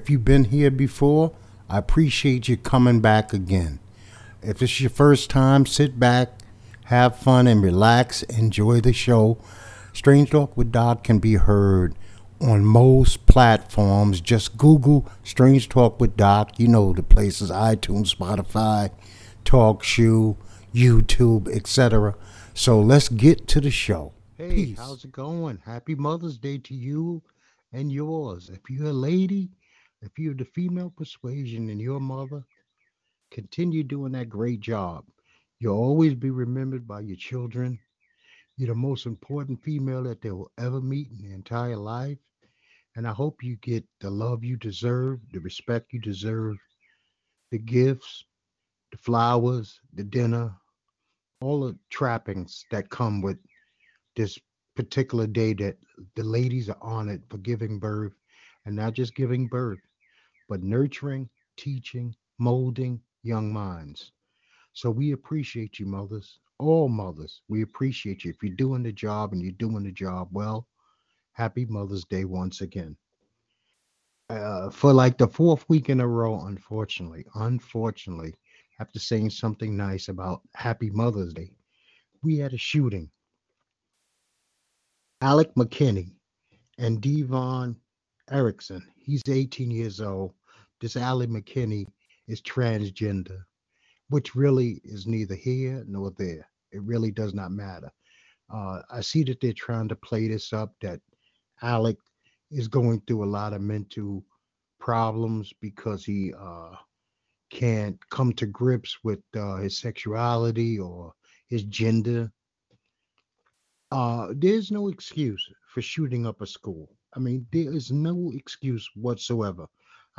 If you've been here before, I appreciate you coming back again. If it's your first time, sit back, have fun, and relax. Enjoy the show. Strange Talk with Doc can be heard on most platforms. Just Google Strange Talk with Doc. You know the places iTunes, Spotify, TalkShoe, YouTube, etc. So let's get to the show. Hey, Peace. how's it going? Happy Mother's Day to you and yours. If you're a lady, if you're the female persuasion and your mother, continue doing that great job. You'll always be remembered by your children. You're the most important female that they will ever meet in their entire life. And I hope you get the love you deserve, the respect you deserve, the gifts, the flowers, the dinner, all the trappings that come with this particular day that the ladies are honored for giving birth and not just giving birth, but nurturing, teaching, molding young minds. So we appreciate you, mothers, all mothers. We appreciate you. If you're doing the job and you're doing the job well, happy Mother's Day once again. Uh, for like the fourth week in a row, unfortunately, unfortunately, after saying something nice about Happy Mother's Day, we had a shooting. Alec McKinney and Devon Erickson, he's 18 years old. This Alec McKinney is transgender, which really is neither here nor there. It really does not matter. Uh, I see that they're trying to play this up that Alec is going through a lot of mental problems because he uh, can't come to grips with uh, his sexuality or his gender. Uh, there's no excuse for shooting up a school. I mean, there is no excuse whatsoever.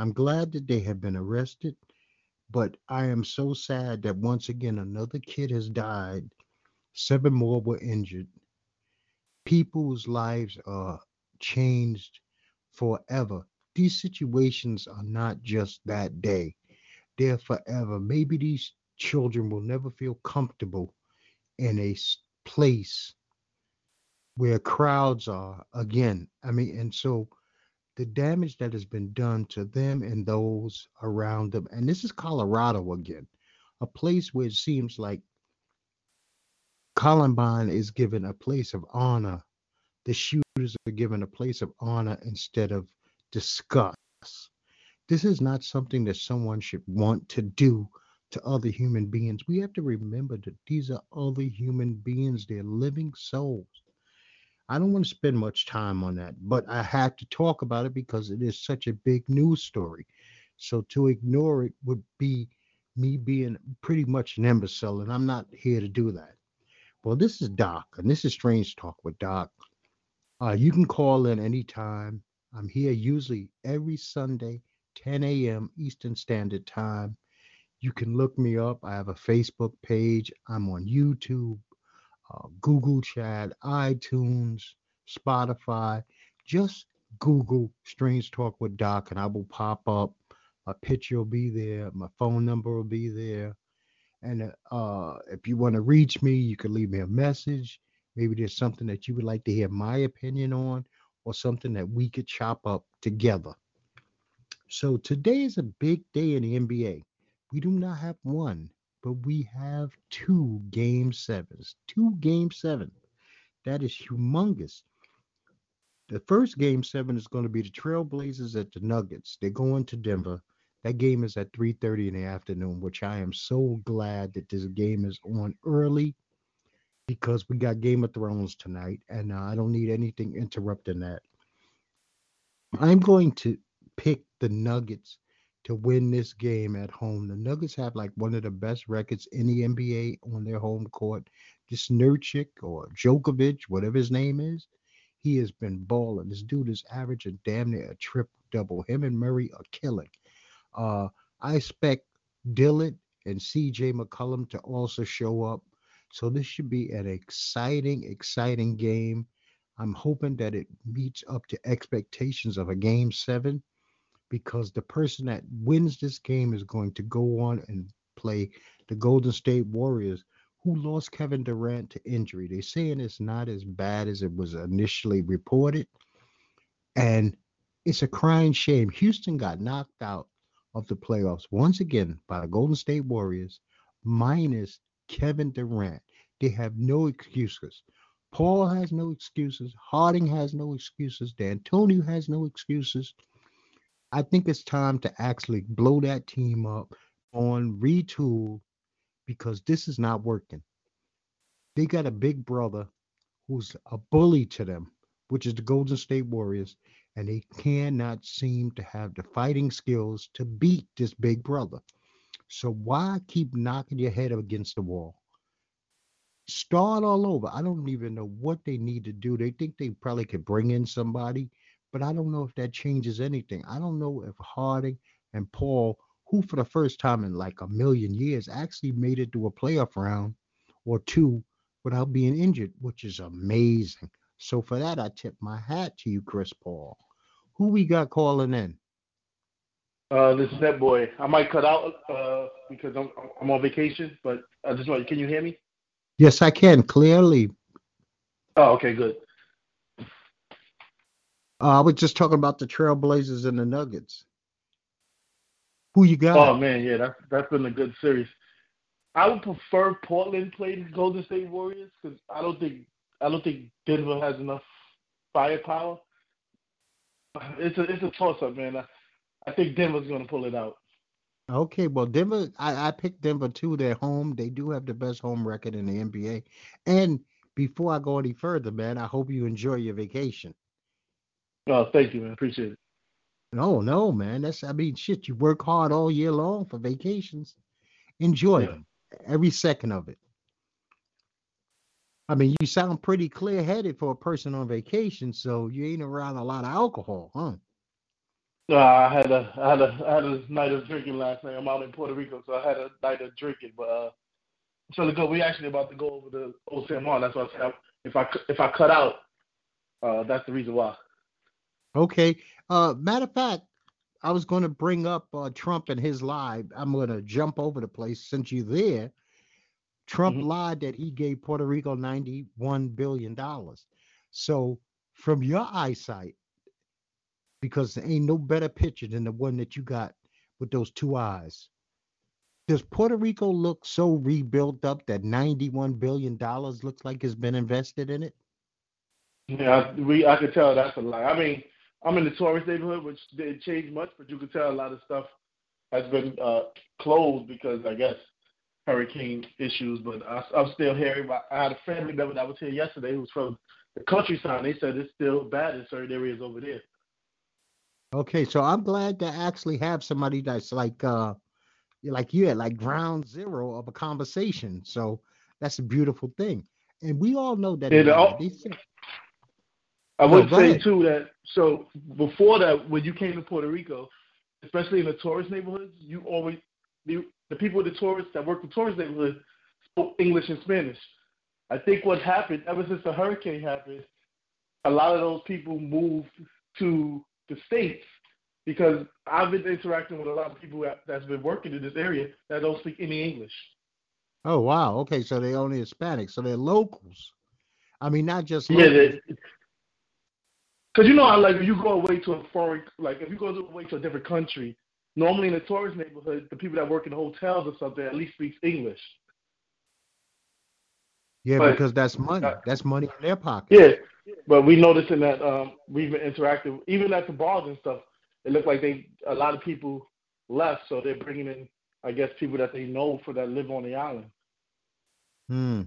I'm glad that they have been arrested, but I am so sad that once again another kid has died. Seven more were injured. People's lives are changed forever. These situations are not just that day, they're forever. Maybe these children will never feel comfortable in a place where crowds are again. I mean, and so the damage that has been done to them and those around them, and this is Colorado again, a place where it seems like Columbine is given a place of honor. The shooters are given a place of honor instead of disgust. This is not something that someone should want to do to other human beings. We have to remember that these are other human beings, they're living souls. I don't want to spend much time on that, but I had to talk about it because it is such a big news story. So to ignore it would be me being pretty much an imbecile, and I'm not here to do that. Well, this is Doc, and this is Strange Talk with Doc. Uh, you can call in anytime. I'm here usually every Sunday, 10 a.m. Eastern Standard Time. You can look me up. I have a Facebook page. I'm on YouTube, uh, Google Chat, iTunes, Spotify. Just Google Strange Talk with Doc and I will pop up. My picture will be there. My phone number will be there. And uh, if you want to reach me, you can leave me a message. Maybe there's something that you would like to hear my opinion on or something that we could chop up together. So today is a big day in the NBA. We do not have one, but we have two game sevens. Two game seven. That is humongous. The first game seven is going to be the Trailblazers at the Nuggets. They're going to Denver. That game is at 3:30 in the afternoon, which I am so glad that this game is on early because we got Game of Thrones tonight, and uh, I don't need anything interrupting that. I'm going to pick the Nuggets to win this game at home. The Nuggets have like one of the best records in the NBA on their home court. This Nurkic or Djokovic, whatever his name is, he has been balling. This dude is averaging damn near a triple double. Him and Murray are killing. Uh, I expect Lillard and CJ McCollum to also show up. So this should be an exciting, exciting game. I'm hoping that it meets up to expectations of a game seven because the person that wins this game is going to go on and play the Golden State Warriors, who lost Kevin Durant to injury. They're saying it's not as bad as it was initially reported. And It's a crying shame. Houston got knocked out of the playoffs once again by the Golden State Warriors, minus Kevin Durant. They have no excuses. Paul has no excuses. Harden has no excuses. D'Antoni has no excuses. I think it's time to actually blow that team up on retool because this is not working. They got a big brother who's a bully to them, which is the Golden State Warriors, and they cannot seem to have the fighting skills to beat this big brother. So why keep knocking your head against the wall? Start all over. I don't even know what they need to do. They think they probably could bring in somebody, but I don't know if that changes anything. I don't know if Harden and Paul, who for the first time in like a million years actually made it to a playoff round or two without being injured, which is amazing. So for that, I tip my hat to you, Chris Paul. Who we got calling in? Uh, this is that boy. I might cut out uh, because I'm I'm on vacation, but I just want. Can you hear me? Yes, I can clearly. Oh, okay, good. Uh, I was just talking about the Trailblazers and the Nuggets. Who you got? Oh man, yeah, that's that's been a good series. I would prefer Portland play the Golden State Warriors because I don't think I don't think Denver has enough firepower. It's a it's a toss up, man. I, I think Denver's going to pull it out. Okay, well, Denver, I, I picked Denver too. They're home. They do have the best home record in the NBA. And before I go any further, man, I hope you enjoy your vacation. Oh, thank you, man. Appreciate it. No, no, man. That's I mean, shit. You work hard all year long for vacations. Enjoy yeah. them every second of it. I mean, you sound pretty clear headed for a person on vacation, so you ain't around a lot of alcohol, huh? Uh, I had a I had a I had a night of drinking last night. I'm out in Puerto Rico, so I had a night of drinking. But uh, so to go, we actually about to go over the OCMR. That's why I said if I if I cut out, uh, that's the reason why. Okay. Uh, matter of fact, I was going to bring up uh, Trump and his lie. I'm going to jump over the place since you're there. Trump mm-hmm. lied that he gave Puerto Rico 91 billion dollars. So, from your eyesight, because there ain't no better picture than the one that you got with those two eyes. Does Puerto Rico look so rebuilt up that 91 billion dollars looks like it's been invested in it? Yeah, we I could tell that's a lie. I mean, I'm in the tourist neighborhood, which didn't change much, but you can tell a lot of stuff has been uh, closed because I guess hurricane issues. But I, I'm still hearing. I had a family member that was here yesterday who was from the countryside. They said it's still bad in certain areas over there. Okay, so I'm glad to actually have somebody that's like uh like you at like ground zero of a conversation. So that's a beautiful thing. And we all know that yeah, I would oh, say too that so before that when you came to Puerto Rico, especially in the tourist neighborhoods, you always the, the people the tourists that work the tourist neighborhood spoke English and Spanish. I think what happened ever since the hurricane happened, a lot of those people moved to the states because I've been interacting with a lot of people that's been working in this area that don't speak any English. Oh wow! Okay, so they're only Hispanic, so they're locals. I mean, not just locals. yeah. Because you know how like if you go away to a foreign, like if you go away to a different country, normally in a tourist neighborhood, the people that work in hotels or something at least speaks English. Yeah, but, because that's money. That's money in their pocket. Yeah, but we noticed in that um, we've been interacting, even at the bars and stuff. It looked like they a lot of people left, so they're bringing in, I guess, people that they know for that live on the island. Hmm.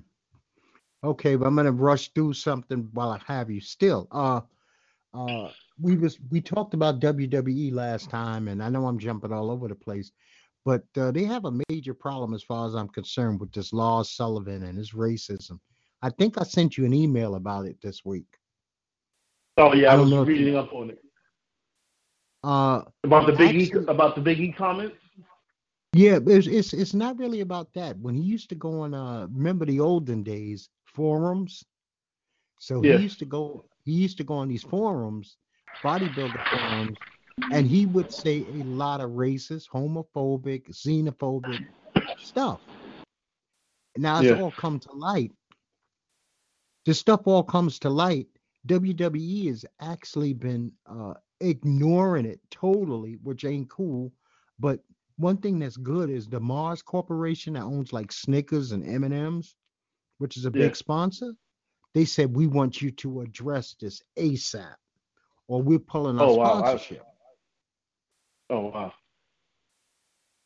Okay, but I'm gonna rush through something while I have you. Still, uh, uh, we was we talked about WWE last time, and I know I'm jumping all over the place, but uh, they have a major problem as far as I'm concerned with this Lars Sullivan and his racism. I think I sent you an email about it this week. Oh yeah, I, I was reading you, up on it. Uh, about the big actually, e, about the big e comments. Yeah, it's, it's it's not really about that. When he used to go on, uh, remember the olden days forums. So yeah. he used to go. He used to go on these forums, bodybuilder forums, and he would say a lot of racist, homophobic, xenophobic stuff. Now it's yeah. all come to light this stuff all comes to light. WWE has actually been uh, ignoring it totally, which ain't cool. But one thing that's good is the Mars Corporation that owns like Snickers and M and M's, which is a yeah. big sponsor. They said we want you to address this ASAP, or we're pulling our oh, sponsorship. Wow. Oh wow.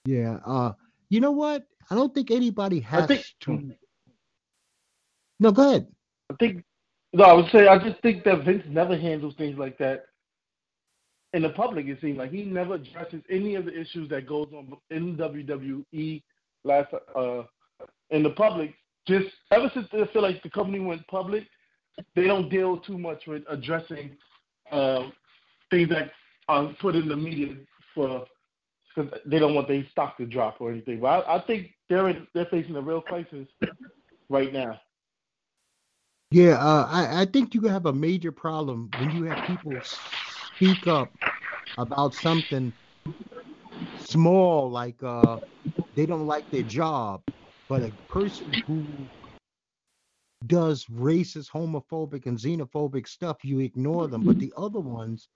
Yeah. Uh, you know what? I don't think anybody has think, to. No, go ahead. I think no, I would say I just think that Vince never handles things like that in the public. It seems like he never addresses any of the issues that goes on in WWE last uh, in the public. Just ever since they feel like the company went public, they don't deal too much with addressing uh, things that are put in the media for because they don't want their stock to drop or anything. But I, I think they're in, they're facing a real crisis right now. Yeah, uh, I, I think you have a major problem when you have people speak up about something small, like uh, they don't like their job, but a person who does racist, homophobic, and xenophobic stuff, you ignore them. But the other ones,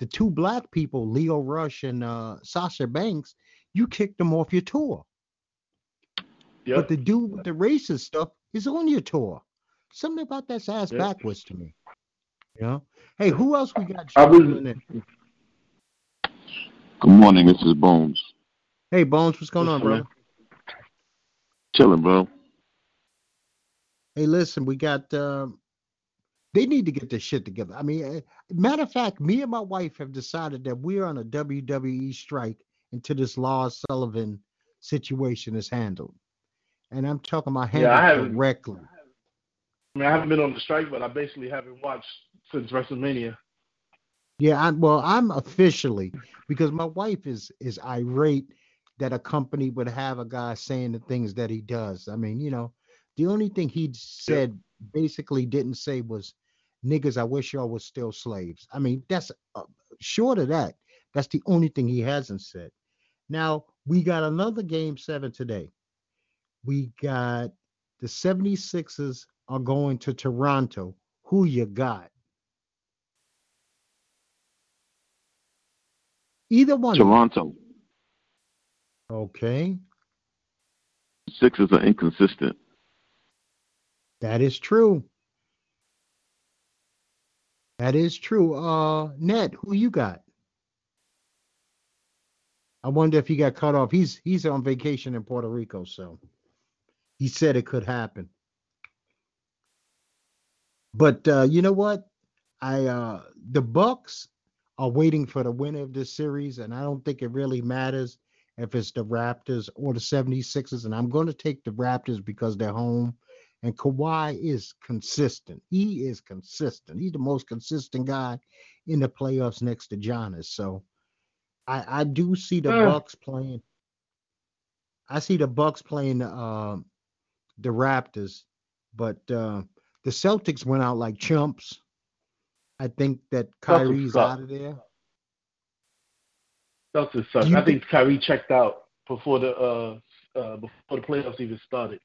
the two black people, Lio Rush and uh, Sasha Banks, you kicked them off your tour. Yep. But the dude with the racist stuff is on your tour. Something about that's ass yeah. backwards to me. You know? Hey, who else we got? Good morning. This is Bones. Hey, Bones, what's going what's on, bro? Chilling, bro. Hey, listen, we got. Uh, they need to get this shit together. I mean, eh, matter of fact, me and my wife have decided that we're on a WWE strike until this Lars Sullivan situation is handled. And I'm talking about handled yeah, correctly. I mean, I haven't been on the strike, but I basically haven't watched since WrestleMania. Yeah, I, well, I'm officially because my wife is is irate that a company would have a guy saying the things that he does. I mean, you know, the only thing he said yeah. basically didn't say was niggas. I wish y'all was still slaves. I mean, that's uh, short of that. That's the only thing he hasn't said. Now we got another game seven today. We got the 76ers are going to Toronto. Who you got? Either one. Toronto. Okay. Sixes are inconsistent. That is true. That is true. Uh, Ned, who you got? I wonder if he got cut off. He's he's on vacation in Puerto Rico, so he said it could happen. But uh, you know what? I uh, the Bucks are waiting for the winner of this series, and I don't think it really matters if it's the Raptors or the 76ers. And I'm going to take the Raptors because they're home. And Kawhi is consistent. He is consistent. He's the most consistent guy in the playoffs next to Giannis. So I, I do see the. Bucks playing. I see the Bucks playing uh, the Raptors, but uh, the Celtics went out like chumps. I think that Kyrie's out of there. I think Kyrie checked out before the uh, uh, before the playoffs even started.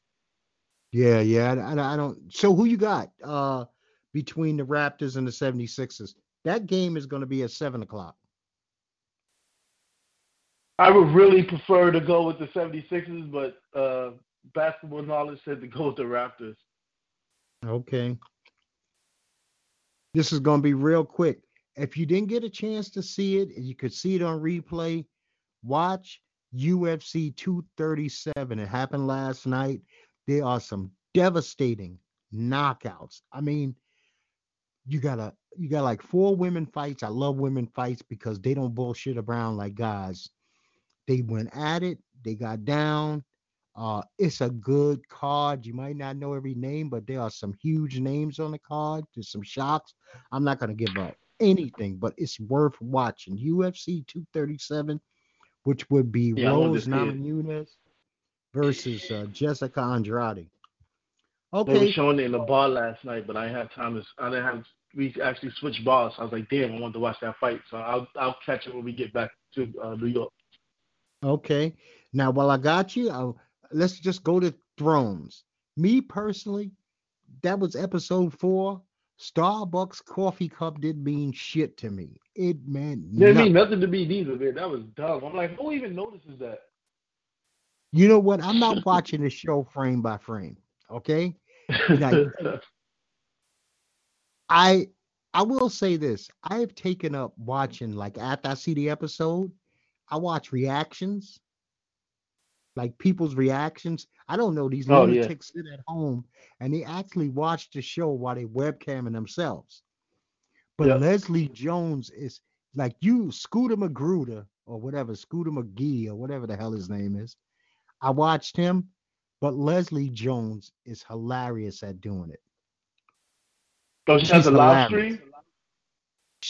Yeah, yeah. I, I don't. So who you got uh, between the Raptors and the 76ers? That game is going to be at seven o'clock. I would really prefer to go with the 76ers, but uh, basketball knowledge said to go with the Raptors. Okay. This is going to be real quick. If you didn't get a chance to see it, and you could see it on replay. Watch UFC 237. It happened last night. There are some devastating knockouts. I mean, you got a you got like four women fights. I love women fights because they don't bullshit around like guys. They went at it, they got down, uh, it's a good card. You might not know every name, but there are some huge names on the card. There's some shocks. I'm not to give up anything, but it's worth watching. UFC 237, which would be yeah, Rose Namajunas versus uh, Jessica Andrade. Okay. They were showing it in the bar last night, but I didn't have time to. I didn't have. We actually switched bars. I was like, damn, I wanted to watch that fight. So I'll I'll catch it when we get back to uh, New York. Okay. Now, while I got you, I'll let's just go to Thrones. Me personally, that was episode four. Starbucks coffee cup didn't mean shit to me. It meant it didn't mean nothing to me neither, man. That was dumb. I'm like, who even notices that? You know what? I'm not watching the show frame by frame. Okay. Like, I I will say this. I have taken up watching like after I see the episode, I watch reactions. Like people's reactions. I don't know these oh, lunatics yeah. sit at home and they actually watch the show while they webcamming themselves. But. Leslie Jones is like you, Scooter Magruder or whatever, Scooter McGee or whatever the hell his name is. I watched him, but Leslie Jones is hilarious at doing it. So she She's has a live stream.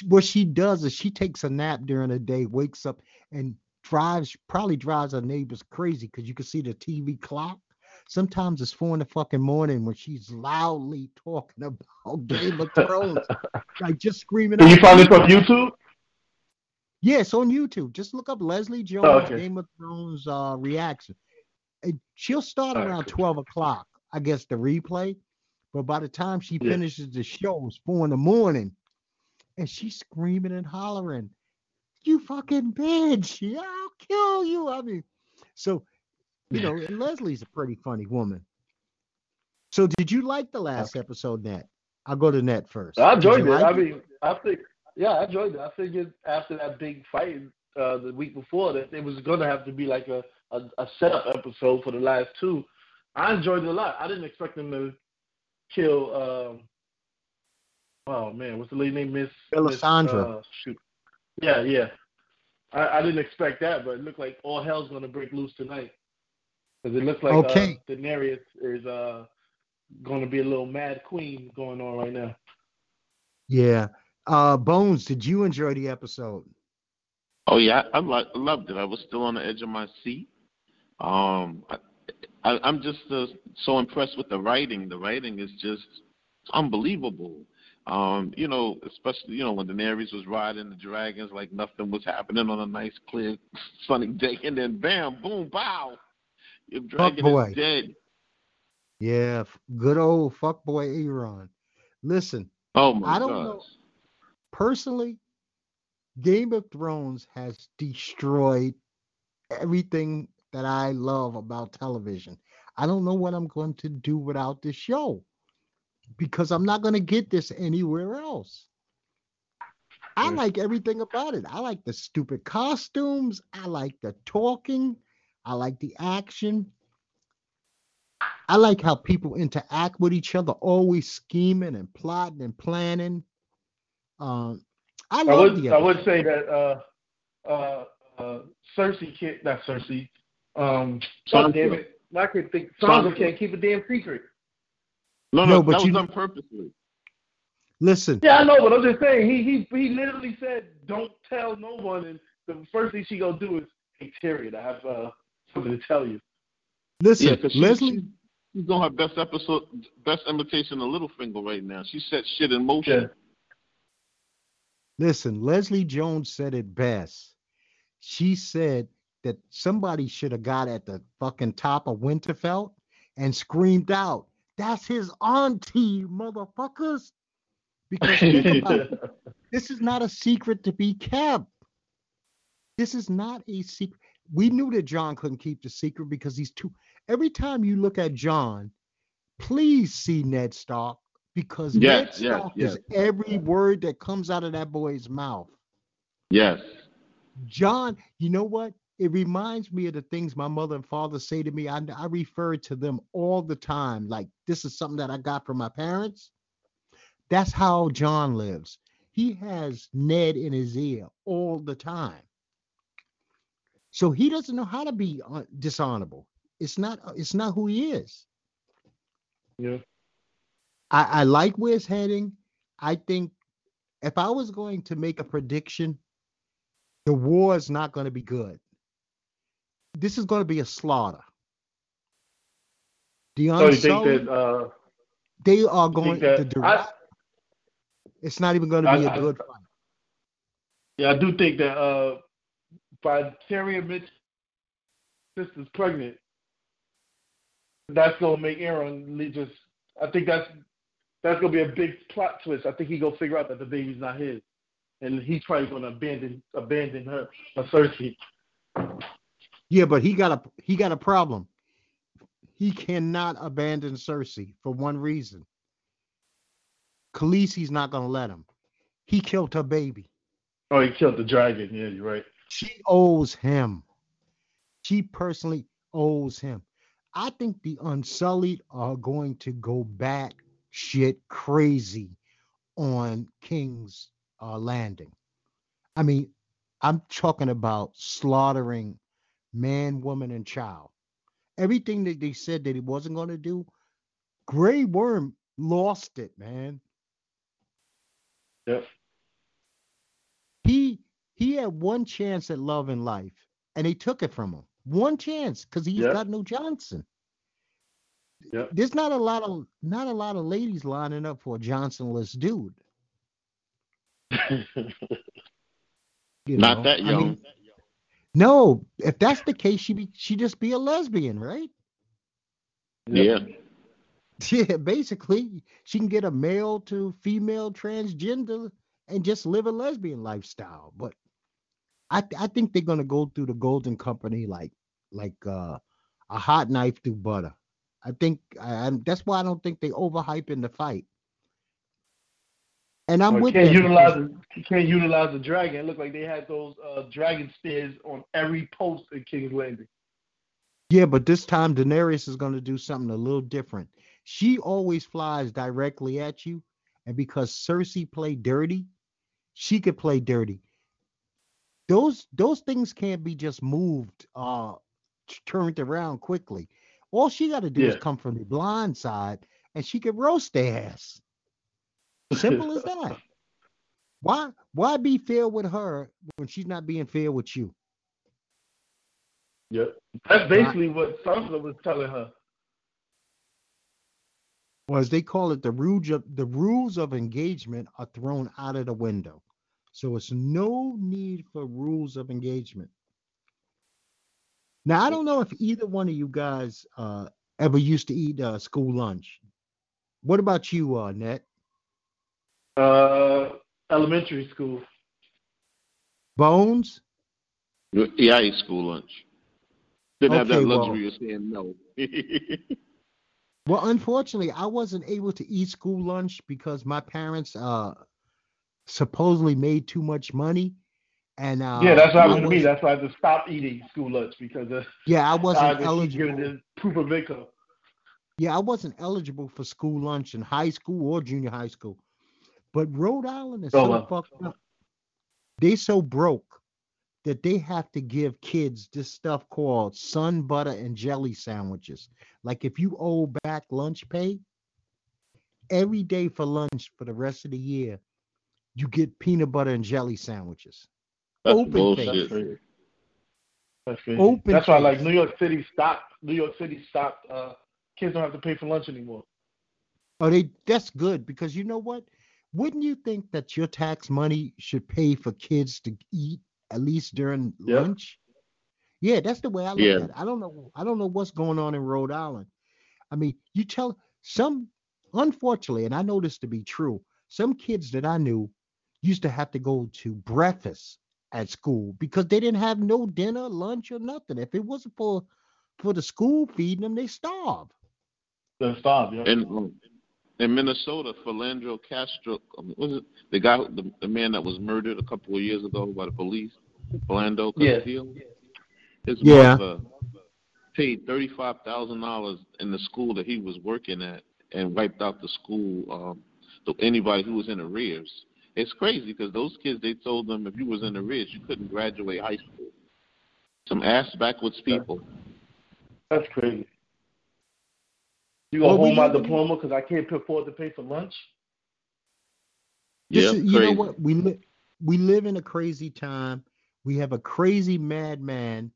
What she does is she takes a nap during the day, wakes up, and drives probably drives her neighbors crazy because you can see the TV clock. Sometimes it's four in the fucking morning when she's loudly talking about Game of Thrones, like just screaming. Can you find this on YouTube? Yes, on YouTube. Just look up Leslie Jones oh, okay. Game of Thrones uh, reaction she'll start around 12 o'clock, I guess, the replay. But by the time she yeah. finishes the show, it's four in the morning. And she's screaming and hollering, You fucking bitch. Yeah, I'll kill you. I mean, so, you know, Leslie's a pretty funny woman. So, did you like the last episode, Net? I'll go to Net first. I enjoyed it. Like I mean, I think, yeah, I enjoyed it. I figured after that big fight uh, the week before that it was going to have to be like a a, a setup episode for the last two. I enjoyed it a lot. I didn't expect them to kill. Um, oh man, what's the lady name? Miss Melisandre. Uh, shoot. Yeah, yeah. I, I didn't expect that, but it looked like all hell's gonna break loose tonight. Because it looks like okay. uh, Daenerys is uh, going to be a little mad queen going on right now. Yeah. Uh, Bones, did you enjoy the episode? Oh yeah, I, I loved it. I was still on the edge of my seat. Um, I, I, am just uh, so impressed with the writing. The writing is just unbelievable. Um, you know, especially you know when Daenerys was riding the dragons like nothing was happening on a nice, clear, sunny day, and then bam, boom, bow, your dragon is dead. Yeah, good old fuck boy Euron. Listen, oh my I don't gosh. know. Personally, Game of Thrones has destroyed everything that I love about television. I don't know what I'm going to do without this show because I'm not going to get this anywhere else. I like everything about it. I like the stupid costumes. I like the talking. I like the action. I like how people interact with each other, always scheming and plotting and planning. Um, I, I would I would say that uh, uh, uh, Cersei can't not Cersei um, God damn it. I could think Sansa can't keep a damn secret. No, no, no but that you, was done purposely. Listen. Yeah, I know, but I'm just saying he he he literally said, "Don't tell no one." And the first thing she gonna do is, "Hey, Tyrion, I have uh, something to tell you." Listen, yeah, she, Leslie. she's on her best episode, best imitation of Littlefinger right now. She set shit in motion. Yeah. Listen, Leslie Jones said it best. She said that somebody should have got at the fucking top of Winterfell and screamed out, "That's his auntie, motherfuckers!" Because think about it, this is not a secret to be kept. This is not a secret. We knew that Jon couldn't keep the secret because he's too. Every time you look at Jon, please see Ned Stark because yes, Ned Stark yes, yes. is every word that comes out of that boy's mouth. Yes. Jon, you know what? It reminds me of the things my mother and father say to me. I, I refer to them all the time. Like this is something that I got from my parents. That's how Jon lives. He has Ned in his ear all the time. So he doesn't know how to be uh, dishonorable. It's not. It's not who he is. Yeah. I, I like where it's heading. I think if I was going to make a prediction, the war is not going to be good this is going to be a slaughter. The so you think that uh, they are going to direct. I, it's not even going to be I, a good I, fight. Yeah, I do think that uh, by Tyrion Mitch sister's pregnant, that's going to make Euron just. I think that's that's gonna be a big plot twist. I think he gonna figure out that the baby's not his, and he's probably gonna abandon abandon her, Cersei. Yeah, but he got a he got a problem. He cannot abandon Cersei for one reason. Khaleesi's not gonna let him. He killed her baby. Oh, he killed the dragon. Yeah, you're right. She owes him. She personally owes him. I think the Unsullied are going to go back shit crazy on King's uh, Landing. I mean, I'm talking about slaughtering man, woman, and child. Everything that they said that he wasn't going to do, Grey Worm lost it, man. Yep. He he had one chance at love in life, and they took it from him. One chance because he's yep. got no Johnson. Yep. There's not a lot of not a lot of ladies lining up for a Johnsonless dude. not know? that young. I mean, no, if that's the case, she be she just be a lesbian, right? Yeah. Yeah, basically, she can get a male to female transgender and just live a lesbian lifestyle. But I I think they're gonna go through the Golden Company like like uh, a hot knife through butter. I think I, that's why I don't think they overhype in the fight. And I'm well, with can't utilize the, can't utilize the dragon. It looked like they had those uh, dragon spears on every post in King's Landing. Yeah, but this time Daenerys is going to do something a little different. She always flies directly at you, and because Cersei played dirty, she could play dirty. Those those things can't be just moved, uh, turned around quickly. All she got to do yeah. is come from the blind side, and she could roast their ass. Simple as that. Why why be fair with her when she's not being fair with you? Yep. That's basically what Sansa was telling her. Well, as they call it, the rules of the rules of engagement are thrown out of the window. So it's no need for rules of engagement. Now I don't know if either one of you guys uh, ever used to eat uh, school lunch. What about you, uh, Net? Uh, elementary school. Bones? Yeah, I ate school lunch. Didn't okay, have that luxury well, of saying no. well, unfortunately, I wasn't able to eat school lunch because my parents uh supposedly made too much money. And uh, yeah, that's what happened to me. That's why I just stopped eating school lunch because uh, yeah, I wasn't eligible. Proof of income. Yeah, I wasn't eligible for school lunch in high school or junior high school. But Rhode Island is so fucked up. They so broke that they have to give kids this stuff called sun butter and jelly sandwiches. Like if you owe back lunch pay, every day for lunch for the rest of the year, you get peanut butter and jelly sandwiches. That's Open bullshit. Face. That's crazy. Open That's why, like New York City stopped. New York City stopped. Uh, kids don't have to pay for lunch anymore. Oh, they. That's good because you know what? Wouldn't you think that your tax money should pay for kids to eat at least during yep. lunch? Yeah, that's the way I look yeah. at it. I don't know. I don't know what's going on in Rhode Island. I mean, you tell some, unfortunately, and I know this to be true. Some kids that I knew used to have to go to breakfast at school because they didn't have no dinner, lunch, or nothing. If it wasn't for for the school feeding them, they starved. They starved. Yeah. And um, in Minnesota, Philando Castile, um, was it the guy, the, the man that was murdered a couple of years ago by the police, Philando Castile? Yeah. His yeah. mother paid thirty-five thousand dollars in the school that he was working at and wiped out the school. Um, to anybody who was in arrears. It's crazy because those kids, they told them if you was in the ridge, you couldn't graduate high school. Some ass backwards people. That's crazy. You gonna hold my diploma because I can't afford to pay for lunch? Yeah, you know what? We live we live in a crazy time. We have a crazy madman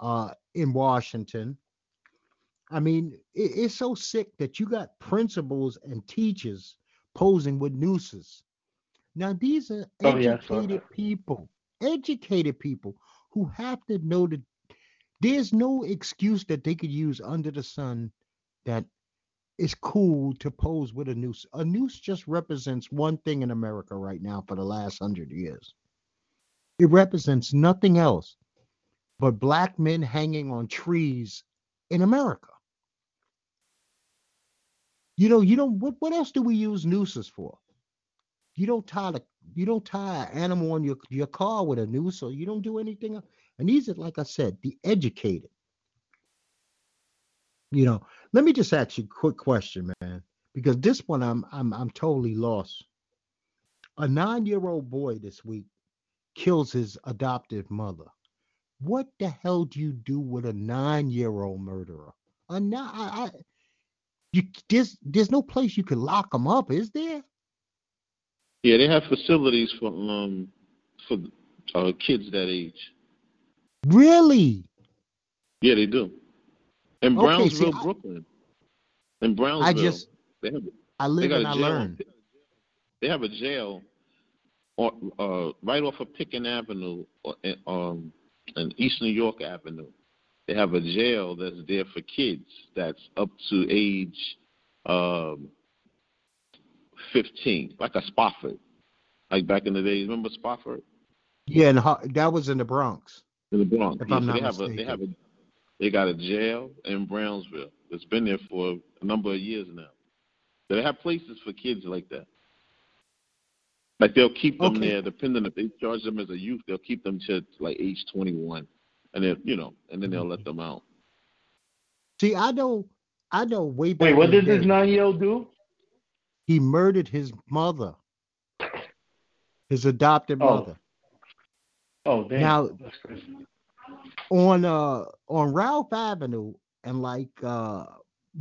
uh, in Washington. I mean, it, it's so sick that you got principals and teachers posing with nooses. Now, these are educated oh, yeah, people, educated people who have to know that there's no excuse that they could use under the sun that it's cool to pose with a noose. A noose just represents one thing in America right now for the last hundred years. It represents nothing else but black men hanging on trees in America. You know, you don't what, what else do we use nooses for? You don't tie the you don't tie an animal on your, your car with a noose, or you don't do anything. And these are, like I said, the educated. You know, let me just ask you a quick question, man, because this one I'm I'm I'm totally lost. A nine-year-old boy this week kills his adoptive mother. What the hell do you do with a nine-year-old murderer? A nine, I, I, you, there's there's no place you can lock them up, is there? Yeah, they have facilities for um for uh, kids that age. Really? Yeah, they do. In Brownsville, okay, see, Brooklyn. In Brownsville, I just they have, I live and I learn. They have a jail, or, uh, right off of Pitkin Avenue, or, um, and East New York Avenue. They have a jail that's there for kids that's up to age um, 15, like a Spofford, like back in the days. Remember Spofford? Yeah, and that was in the Bronx. In the Bronx. If yeah, I'm so not they have mistaken. a they have a they got a jail in Brownsville. It's been there for a number of years now. They have places for kids like that. Like they'll keep them okay. there, depending if they charge them as a youth, they'll keep them to like age 21, and then you know, and then they'll let them out. See, I know, I know way back. Wait, what did this nine-year-old do? He murdered his mother, his adopted oh. mother. Oh, damn. Now, on uh on Ralph Avenue and like uh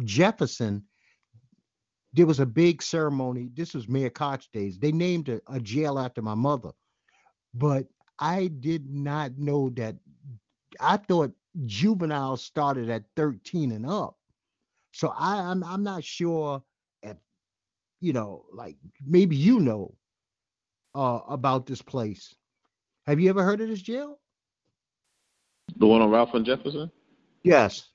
Jefferson, there was a big ceremony. This was Mayor Koch days. They named a, a jail after my mother, but I did not know that. I thought juveniles started at 13 and up. So I, I'm I'm not sure if you know, like maybe you know uh, about this place. Have you ever heard of this jail? The one on Ralph and Jefferson? Yes.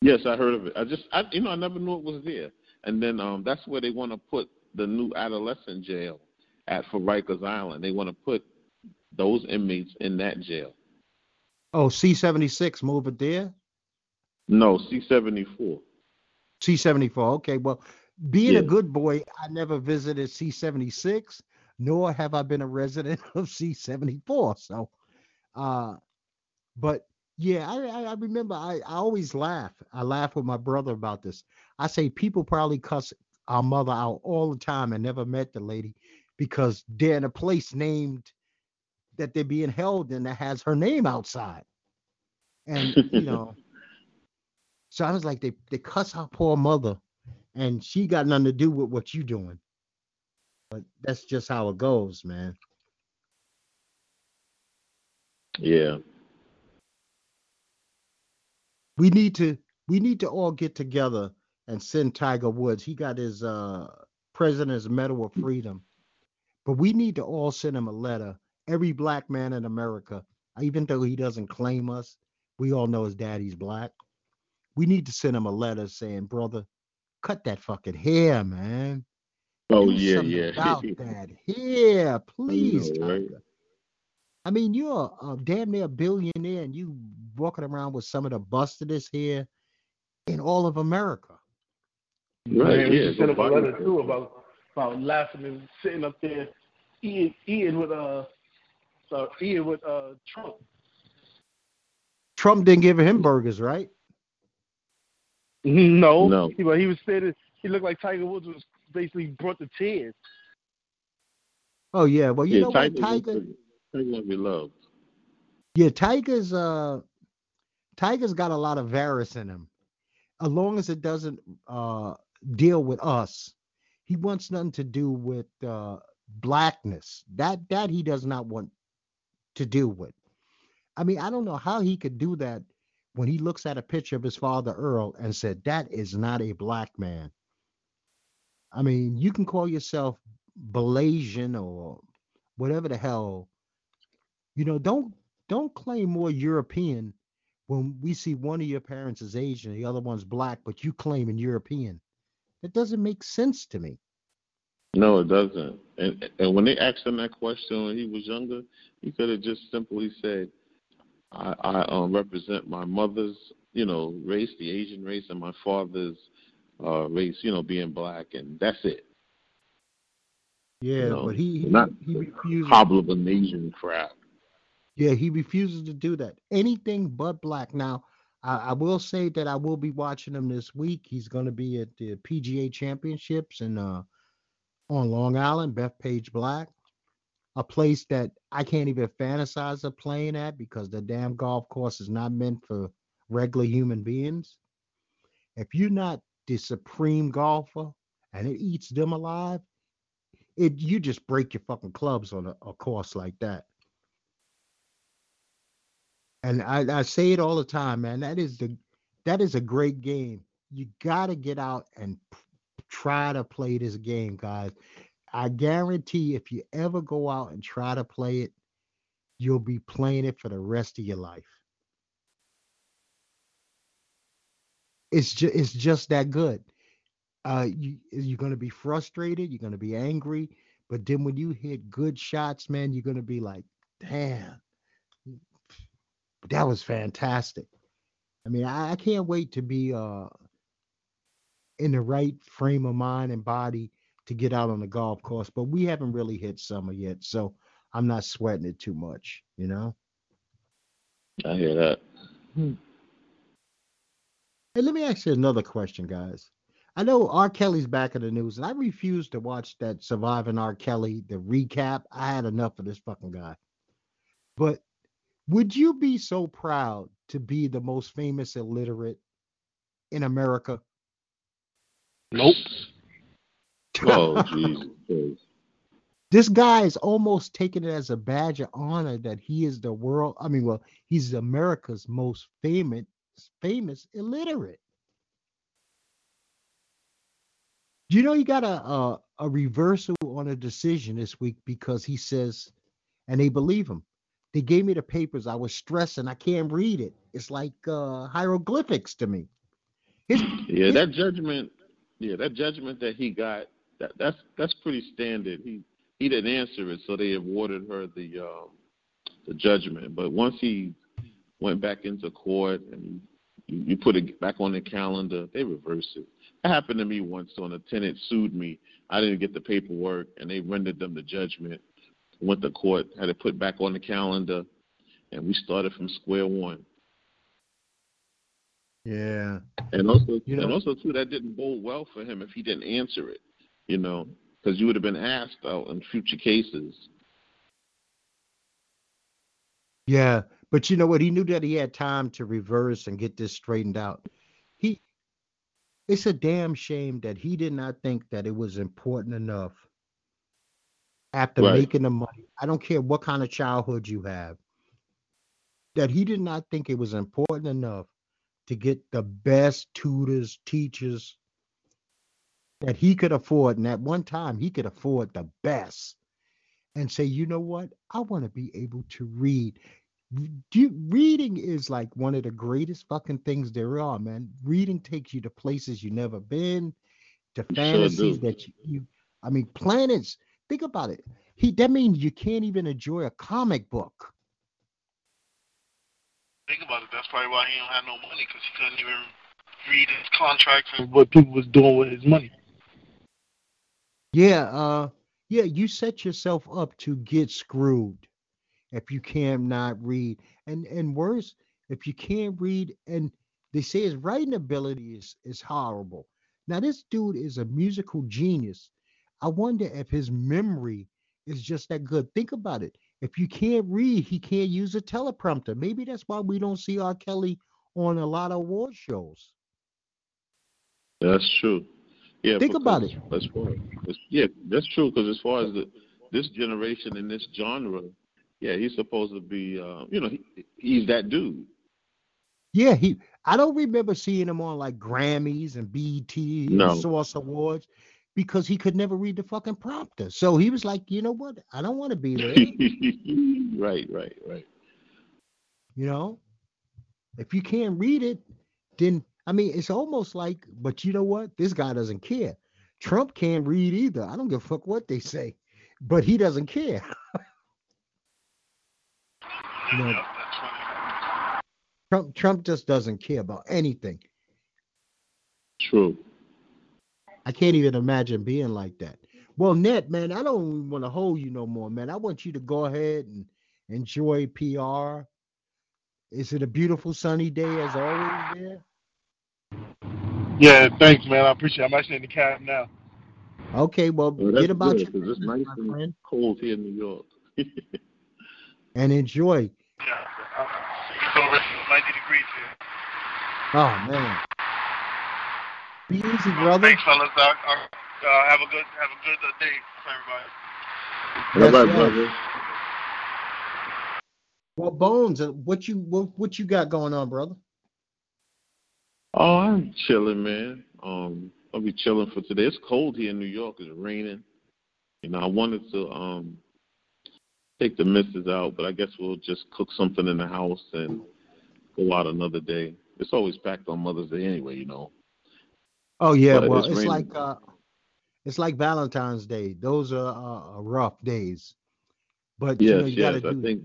Yes, I heard of it. I just, I, you know, I never knew it was there. And then um, that's where they want to put the new adolescent jail at for Rikers Island. They want to put those inmates in that jail. Oh, C seventy six, move it there. No, C seventy four. C seventy four. Okay, well, being yeah. a good boy, I never visited C seventy six, nor have I been a resident of C seventy four. So, uh, but yeah, I, I remember I, I always laugh. I laugh with my brother about this. I say people probably cuss our mother out all the time and never met the lady because they're in a place named that they're being held in that has her name outside. And you know, so I was like, they they cuss our poor mother, and she got nothing to do with what you're doing. But that's just how it goes, man. Yeah we need to we need to all get together and send Tiger Woods. He got his uh President's Medal of Freedom. But we need to all send him a letter. Every black man in America, even though he doesn't claim us, we all know his daddy's black. We need to send him a letter saying, brother, cut that fucking hair, man. Oh Do yeah, yeah. About that hair, please, know, Tiger. Right? I mean, you're a, damn near billionaire, and you walking around with some of the bustedest hair in all of America. Right. Yeah. Sent up a letter too about about laughing and sitting up there eating eating with uh so eating with uh Trump. Trump didn't give him burgers, right? No. No. He, he was saying he looked like Tiger Woods was basically brought to tears. Oh yeah. Well, you yeah, know Tiger what, Tiger. Tiger be loved. Yeah, Tiger's uh Tiger's got a lot of Varys in him. As long as it doesn't uh, deal with us, he wants nothing to do with uh, blackness. That that he does not want to deal with. I mean, I don't know how he could do that when he looks at a picture of his father Earl and said that is not a black man. I mean, you can call yourself Blasian or whatever the hell. You know, don't don't claim more European when we see one of your parents is Asian, the other one's black, but you claim claiming European. It doesn't make sense to me. No, it doesn't. And and when they asked him that question when he was younger, he could have just simply said, "I, I um, represent my mother's, you know, race, the Asian race, and my father's uh, race, you know, being black, and that's it." Yeah, you know, but he he, not he refuses. Hobble of an Asian crap. Yeah, he refuses to do that. Anything but black. Now, I, I, will say that I will be watching him this week. He's going to be at the PGA Championships and uh, on Long Island, Bethpage Black, a place that I can't even fantasize of playing at because the damn golf course is not meant for regular human beings. If you're not the supreme golfer and it eats them alive, it you just break your fucking clubs on a, a course like that. And I, I say it all the time, man. That is the that is a great game. You got to get out and p- try to play this game, guys. I guarantee if you ever go out and try to play it, you'll be playing it for the rest of your life. It's just it's just that good. Uh, you you're gonna be frustrated, you're gonna be angry, but then when you hit good shots, man, you're gonna be like, damn, that was fantastic. I mean, I, I can't wait to be uh in the right frame of mind and body to get out on the golf course, but we haven't really hit summer yet, so I'm not sweating it too much, you know. I hear that. Hmm. Hey, let me ask you another question, guys. I know R. Kelly's back in the news, and I refuse to watch that Surviving R. Kelly, the recap. I had enough of this fucking guy. But would you be so proud to be the most famous illiterate in America? Nope. Oh, Jesus. This guy is almost taking it as a badge of honor that he is the world. I mean, well, he's America's most famous famous illiterate. Do you know he got a, a a reversal on a decision this week because he says, and they believe him. They gave me the papers. I was stressing. I can't read it. It's like uh, hieroglyphics to me. His, yeah, his, that judgment. Yeah, that judgment that he got. That that's that's pretty standard. He he didn't answer it, so they awarded her the um, the judgment. But once he went back into court and you, you put it back on the calendar, they reversed it. That happened to me once. So a tenant sued me. I didn't get the paperwork, and they rendered them the judgment went to court, had it put back on the calendar, and we started from square one. Yeah. And also, you know, and also too, that didn't bode well for him if he didn't answer it. You know, because you would have been asked out in future cases. Yeah, but you know what? He knew that he had time to reverse and get this straightened out. He, it's a damn shame that he did not think that it was important enough after right. making the money. I don't care what kind of childhood you have. That he did not think it was important enough to get the best tutors, teachers that he could afford. And at one time, he could afford the best. And say, you know what? I want to be able to read. reading is like one of the greatest fucking things there are, man. Reading takes you to places you've never been, to fantasies sure that you, you I mean, planets Think about it. He that means you can't even enjoy a comic book. Think about it. That's probably why he don't have no money because he couldn't even read his contracts and what people was doing with his money. Yeah, uh, yeah. You set yourself up to get screwed if you cannot read, and and worse, if you can't read, and they say his writing ability is is horrible. Now this dude is a musical genius I wonder if his memory is just that good. Think about it. If you can't read, he can't use a teleprompter. Maybe that's why we don't see R. Kelly on a lot of award shows. That's true. Yeah. Think about it. As far as, yeah, that's true. Because as far as the, this generation and this genre, yeah, he's supposed to be. Uh, you know, he, he's that dude. Yeah, he. I don't remember seeing him on like Grammys and BET no. and Source Awards because he could never read the fucking prompter. So he was like, you know what? I don't want to be there. right, right, right. You know, if you can't read it, then I mean, it's almost like, but you know what? This guy doesn't care. Trump can't read either. I don't give a fuck what they say, but he doesn't care. you know, Trump Trump just doesn't care about anything. True. I can't even imagine being like that. Well, Net, man, I don't want to hold you no more, man. I want you to go ahead and enjoy PR. Is it a beautiful sunny day as always there? Yeah, thanks, man. I appreciate it. I'm actually in the cab now. Okay, well, well get about good, your it's nice and friend. cold here in New York. and enjoy. Yeah, uh, it's over 90 degrees here. Oh man. Be easy, brother. Thanks, fellas. Uh, uh, have a good have a good uh, day, everybody. All right, brother. Well, Bones, uh, what you what, what you got going on, brother? Oh, I'm chilling, man. Um, I'll be chilling for today. It's cold here in New York. It's raining. You know, I wanted to um take the missus out, but I guess we'll just cook something in the house and go out another day. It's always packed on Mother's Day anyway, you know. Oh yeah, but well, it's, it's like uh, it's like Valentine's Day. Those are uh, rough days. But yes, you, know, you yes, gotta do, I think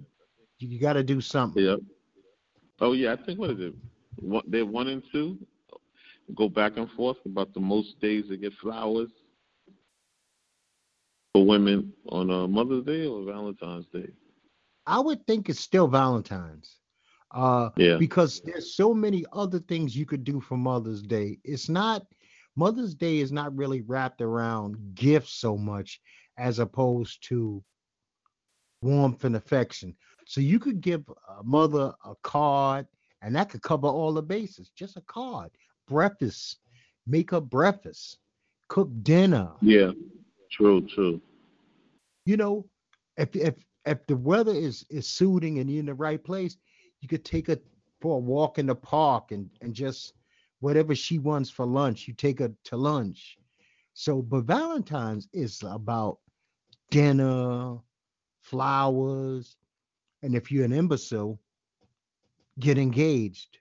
you got to do something. Yep. Oh yeah, I think what is it? One, they're one and two. Go back and forth about the most days they get flowers for women on uh, Mother's Day or Valentine's Day. I would think it's still Valentine's. Uh, yeah. Because there's so many other things you could do for Mother's Day. It's not Mother's Day is not really wrapped around gifts so much as opposed to warmth and affection. So you could give a mother a card, and that could cover all the bases. Just a card, breakfast, make her breakfast, cook dinner. Yeah, true, true. You know, if if if the weather is is suiting and you're in the right place, you could take her for a walk in the park and and just whatever she wants for lunch, you take her to lunch. So, but Valentine's is about dinner, flowers, and if you're an imbecile, get engaged.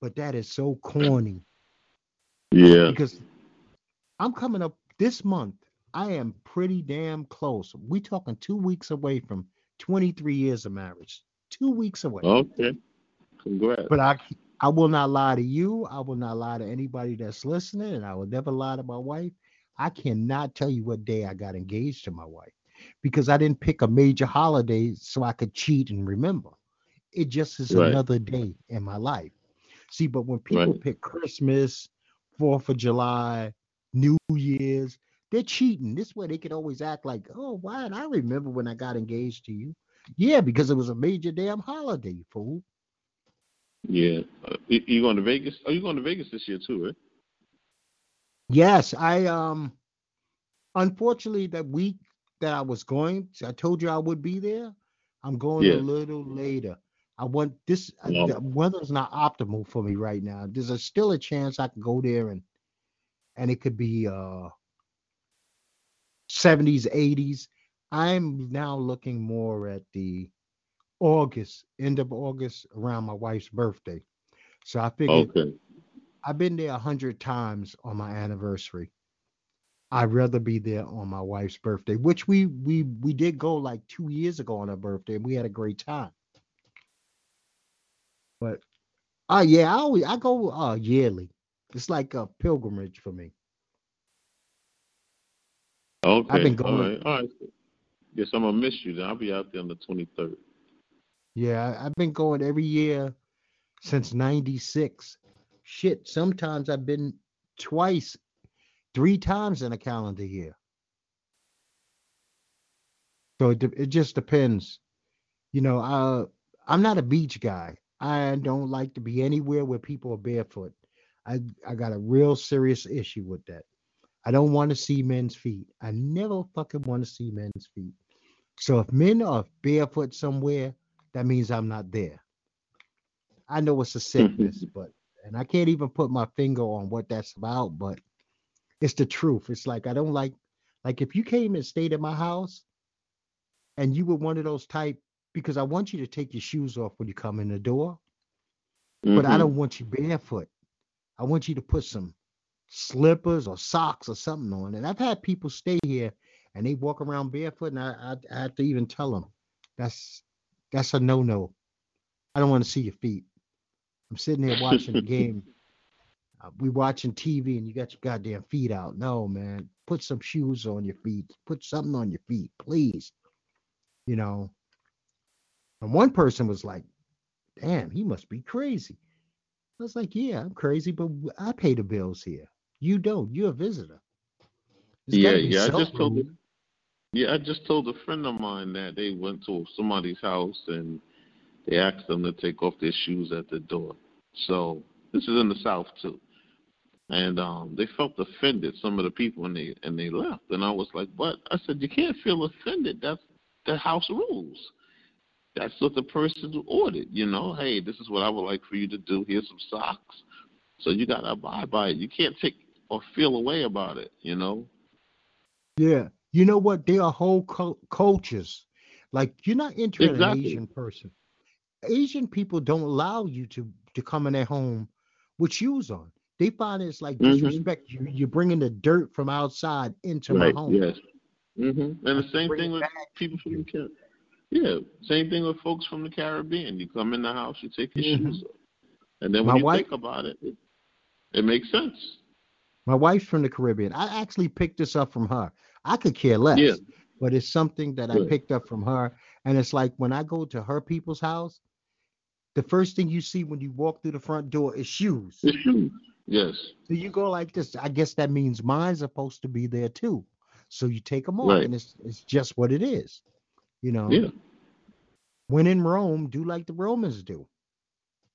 But that is so corny. Yeah. Because I'm coming up this month. I am pretty damn close. We talking two weeks away from 23 years of marriage. Two weeks away. Okay. Congrats. But I I will not lie to you. I will not lie to anybody that's listening, and I will never lie to my wife. I cannot tell you what day I got engaged to my wife because I didn't pick a major holiday so I could cheat and remember. It just is right. another day in my life. See, but when people right. pick Christmas, Fourth of July, New Year's, they're cheating. This way they can always act like, oh, why? I remember when I got engaged to you. Yeah, because it was a major damn holiday, fool. Yeah. Uh, you going to Vegas? Are oh, you going to Vegas this year too, right? Yes, I um unfortunately that week that I was going. I told you I would be there. I'm going yeah. a little later. I want this. Uh, yeah. The weather's not optimal for me right now. There's a, still a chance I can go there and and it could be uh 70s, 80s. I'm now looking more at the August, end of August, around my wife's birthday. So I figured okay. I've been there a hundred times on my anniversary. I'd rather be there on my wife's birthday, which we we we did go like two years ago on her birthday, and we had a great time. But uh yeah, I always I go uh yearly. It's like a pilgrimage for me. Okay. I've been going. All right. All right. Guess I'm gonna miss you. Then I'll be out there on the 23rd. Yeah, I've been going every year since '96. Shit, sometimes I've been twice three times in a calendar year. So it, it just depends. You know, uh, I'm not a beach guy. I don't like to be anywhere where people are barefoot. I, I got a real serious issue with that. I don't want to see men's feet. I never fucking want to see men's feet. So if men are barefoot somewhere, that means I'm not there. I know it's a sickness, but and I can't even put my finger on what that's about, but it's the truth. It's like I don't like like if you came and stayed at my house and you were one of those type because I want you to take your shoes off when you come in the door. Mm-hmm. But I mm-hmm. don't want you barefoot. I want you to put some slippers or socks or something on. And I've had people stay here and they walk around barefoot, and I, I, I have to even tell them that's that's a no no. I don't want to see your feet. I'm sitting here watching the game. Uh, we watching TV and you got your goddamn feet out. No, man. Put some shoes on your feet. Put something on your feet, please. You know. And one person was like, damn, he must be crazy. I was like, yeah, I'm crazy, but I pay the bills here. You don't. You're a visitor. yeah, yeah. I just told. Yeah, I just told a friend of mine that they went to somebody's house and they asked them to take off their shoes at the door. So this is in the South too, and um, they felt offended. Some of the people and they and they left. And I was like, "What?" I said, "You can't feel offended. That's the house rules." That's what the person ordered. You know, hey, this is what I would like for you to do. Here's some socks. So you gotta abide by it. You can't take or feel away about it. You know. Yeah, you know what? There are whole cultures. Like you're not entering exactly. an Asian person. Asian people don't allow you to to come in their home with shoes on. They find it's like mm-hmm. disrespect. Mm-hmm. You you're bringing the dirt from outside into right. my home. Yes. Mm-hmm. And the same thing with people from the Caribbean. yeah, same thing with folks from the Caribbean. You come in the house, you take your mm-hmm. shoes off, and then when my you wife, think about it, it, it makes sense. My wife's from the Caribbean. I actually picked this up from her. I could care less, yeah. but it's something that I picked up from her. And it's like when I go to her people's house, the first thing you see when you walk through the front door is shoes. Shoes. Yes. So you go like this. I guess that means mine's supposed to be there too. So you take them off, right. and it's it's just what it is. You know. Yeah. When in Rome, do like the Romans do.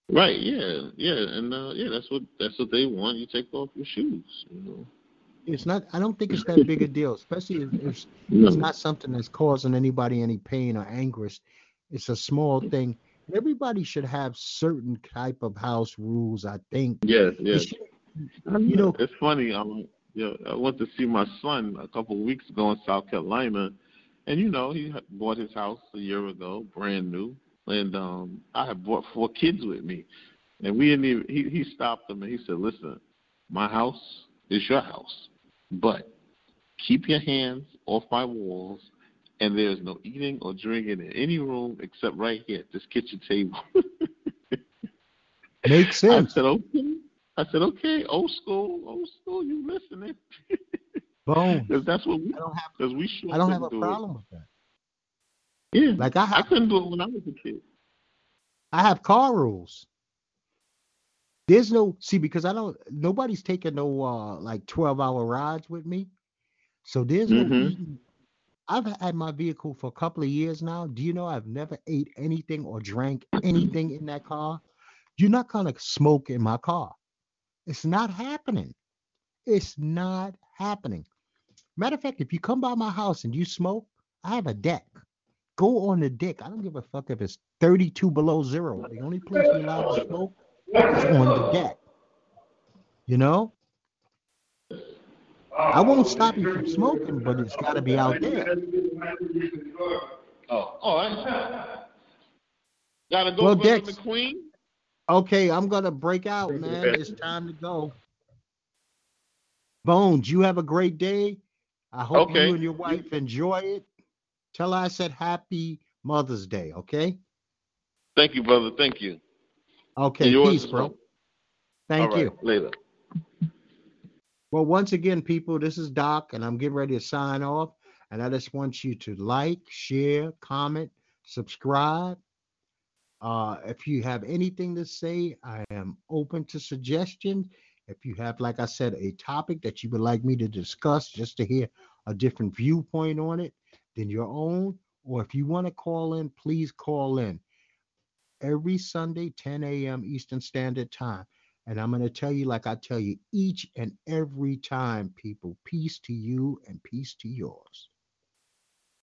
Right. Yeah. Yeah. And uh, yeah, that's what that's what they want. You take off your shoes. You know. It's not. I don't think it's that big a deal, especially if, if no. it's not something that's causing anybody any pain or anguish. It's a small thing. Everybody should have certain type of house rules. I think. Yes. Yes. You know, it's funny. Um, yeah, I went to see my son a couple of weeks ago in South Carolina, and you know, he bought his house a year ago, brand new, and um, I had brought four kids with me, and we didn't even. He he stopped them and he said, "Listen, my house is your house, but keep your hands off my walls." And there's no eating or drinking in any room except right here, at this kitchen table. Makes sense. I said, okay. I said, okay, old school, old school, you listening? Boom. Because that's what we. I don't have. Because we I don't have a problem it. with that. Yeah. Like I, have, I couldn't do it when I was a kid. I have car rules. There's no see because I don't. Nobody's taking no uh like twelve hour rides with me, so there's no mm-hmm. eating. I've had my vehicle for a couple of years now. Do you know I've never ate anything or drank anything in that car? You're not gonna smoke in my car. It's not happening. It's not happening. Matter of fact, if you come by my house and you smoke, I have a deck. Go on the deck. I don't give a fuck if it's 32 below zero. The only place you're allowed to smoke on the deck. You know? I won't stop you from smoking, but it's got to be out there. Oh, oh all right. Gotta go, well, Dex, McQueen. Okay, I'm gonna break out, man. It's time to go. Bones, you have a great day. I hope okay. you and your wife enjoy it. Tell her I said happy Mother's Day, okay? Thank you, brother. Thank you. Okay, peace, bro. Thank you. Later. Well, once again, people, this is Doc, and I'm getting ready to sign off. And I just want you to like, share, comment, subscribe. Uh, if you have anything to say, I am open to suggestions. If you have, like I said, a topic that you would like me to discuss just to hear a different viewpoint on it than your own, or if you want to call in, please call in every Sunday, 10 a.m. Eastern Standard Time. And I'm going to tell you, like I tell you each and every time, people, peace to you and peace to yours.